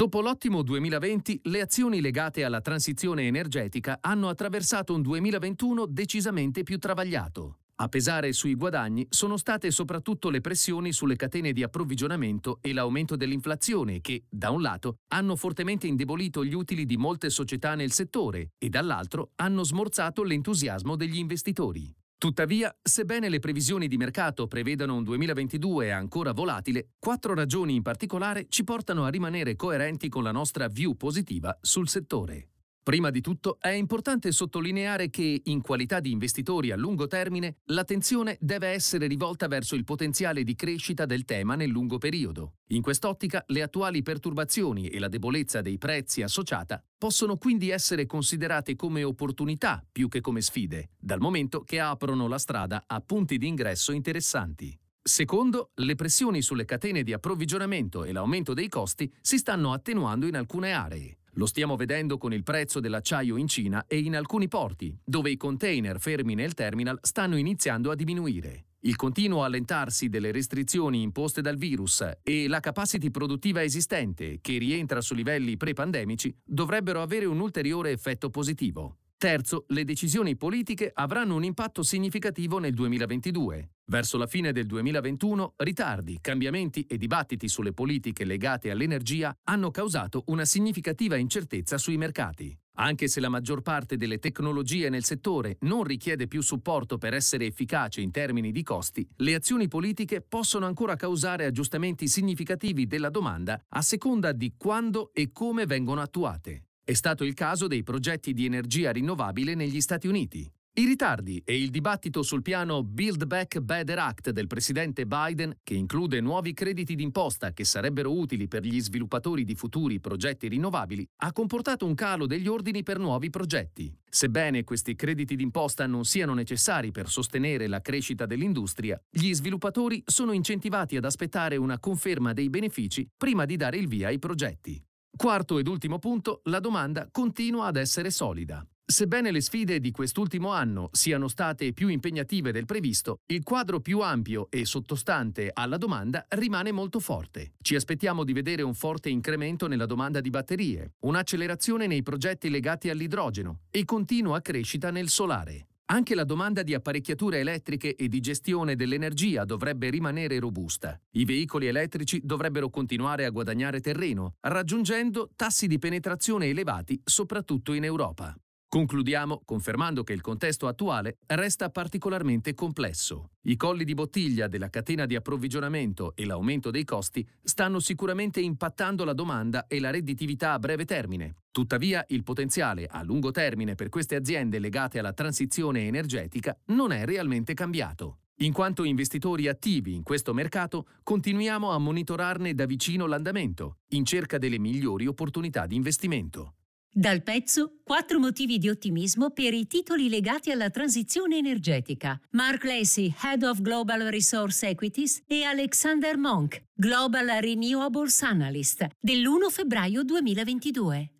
Dopo l'ottimo 2020, le azioni legate alla transizione energetica hanno attraversato un 2021 decisamente più travagliato. A pesare sui guadagni sono state soprattutto le pressioni sulle catene di approvvigionamento e l'aumento dell'inflazione che, da un lato, hanno fortemente indebolito gli utili di molte società nel settore e dall'altro hanno smorzato l'entusiasmo degli investitori. Tuttavia, sebbene le previsioni di mercato prevedano un 2022 ancora volatile, quattro ragioni in particolare ci portano a rimanere coerenti con la nostra view positiva sul settore. Prima di tutto è importante sottolineare che, in qualità di investitori a lungo termine, l'attenzione deve essere rivolta verso il potenziale di crescita del tema nel lungo periodo. In quest'ottica, le attuali perturbazioni e la debolezza dei prezzi associata possono quindi essere considerate come opportunità più che come sfide, dal momento che aprono la strada a punti di ingresso interessanti. Secondo, le pressioni sulle catene di approvvigionamento e l'aumento dei costi si stanno attenuando in alcune aree. Lo stiamo vedendo con il prezzo dell'acciaio in Cina e in alcuni porti, dove i container fermi nel terminal stanno iniziando a diminuire. Il continuo allentarsi delle restrizioni imposte dal virus e la capacity produttiva esistente, che rientra su livelli pre-pandemici, dovrebbero avere un ulteriore effetto positivo. Terzo, le decisioni politiche avranno un impatto significativo nel 2022. Verso la fine del 2021, ritardi, cambiamenti e dibattiti sulle politiche legate all'energia hanno causato una significativa incertezza sui mercati. Anche se la maggior parte delle tecnologie nel settore non richiede più supporto per essere efficace in termini di costi, le azioni politiche possono ancora causare aggiustamenti significativi della domanda a seconda di quando e come vengono attuate. È stato il caso dei progetti di energia rinnovabile negli Stati Uniti. I ritardi e il dibattito sul piano Build Back Better Act del presidente Biden, che include nuovi crediti d'imposta che sarebbero utili per gli sviluppatori di futuri progetti rinnovabili, ha comportato un calo degli ordini per nuovi progetti. Sebbene questi crediti d'imposta non siano necessari per sostenere la crescita dell'industria, gli sviluppatori sono incentivati ad aspettare una conferma dei benefici prima di dare il via ai progetti. Quarto ed ultimo punto, la domanda continua ad essere solida. Sebbene le sfide di quest'ultimo anno siano state più impegnative del previsto, il quadro più ampio e sottostante alla domanda rimane molto forte. Ci aspettiamo di vedere un forte incremento nella domanda di batterie, un'accelerazione nei progetti legati all'idrogeno e continua crescita nel solare. Anche la domanda di apparecchiature elettriche e di gestione dell'energia dovrebbe rimanere robusta. I veicoli elettrici dovrebbero continuare a guadagnare terreno, raggiungendo tassi di penetrazione elevati soprattutto in Europa. Concludiamo confermando che il contesto attuale resta particolarmente complesso. I colli di bottiglia della catena di approvvigionamento e l'aumento dei costi stanno sicuramente impattando la domanda e la redditività a breve termine. Tuttavia, il potenziale a lungo termine per queste aziende legate alla transizione energetica non è realmente cambiato. In quanto investitori attivi in questo mercato, continuiamo a monitorarne da vicino l'andamento, in cerca delle migliori opportunità di investimento. Dal pezzo Quattro motivi di ottimismo per i titoli legati alla transizione energetica. Mark Lacey, Head of Global Resource Equities e Alexander Monk, Global Renewables Analyst, dell'1 febbraio 2022.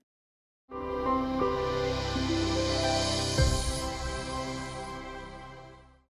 you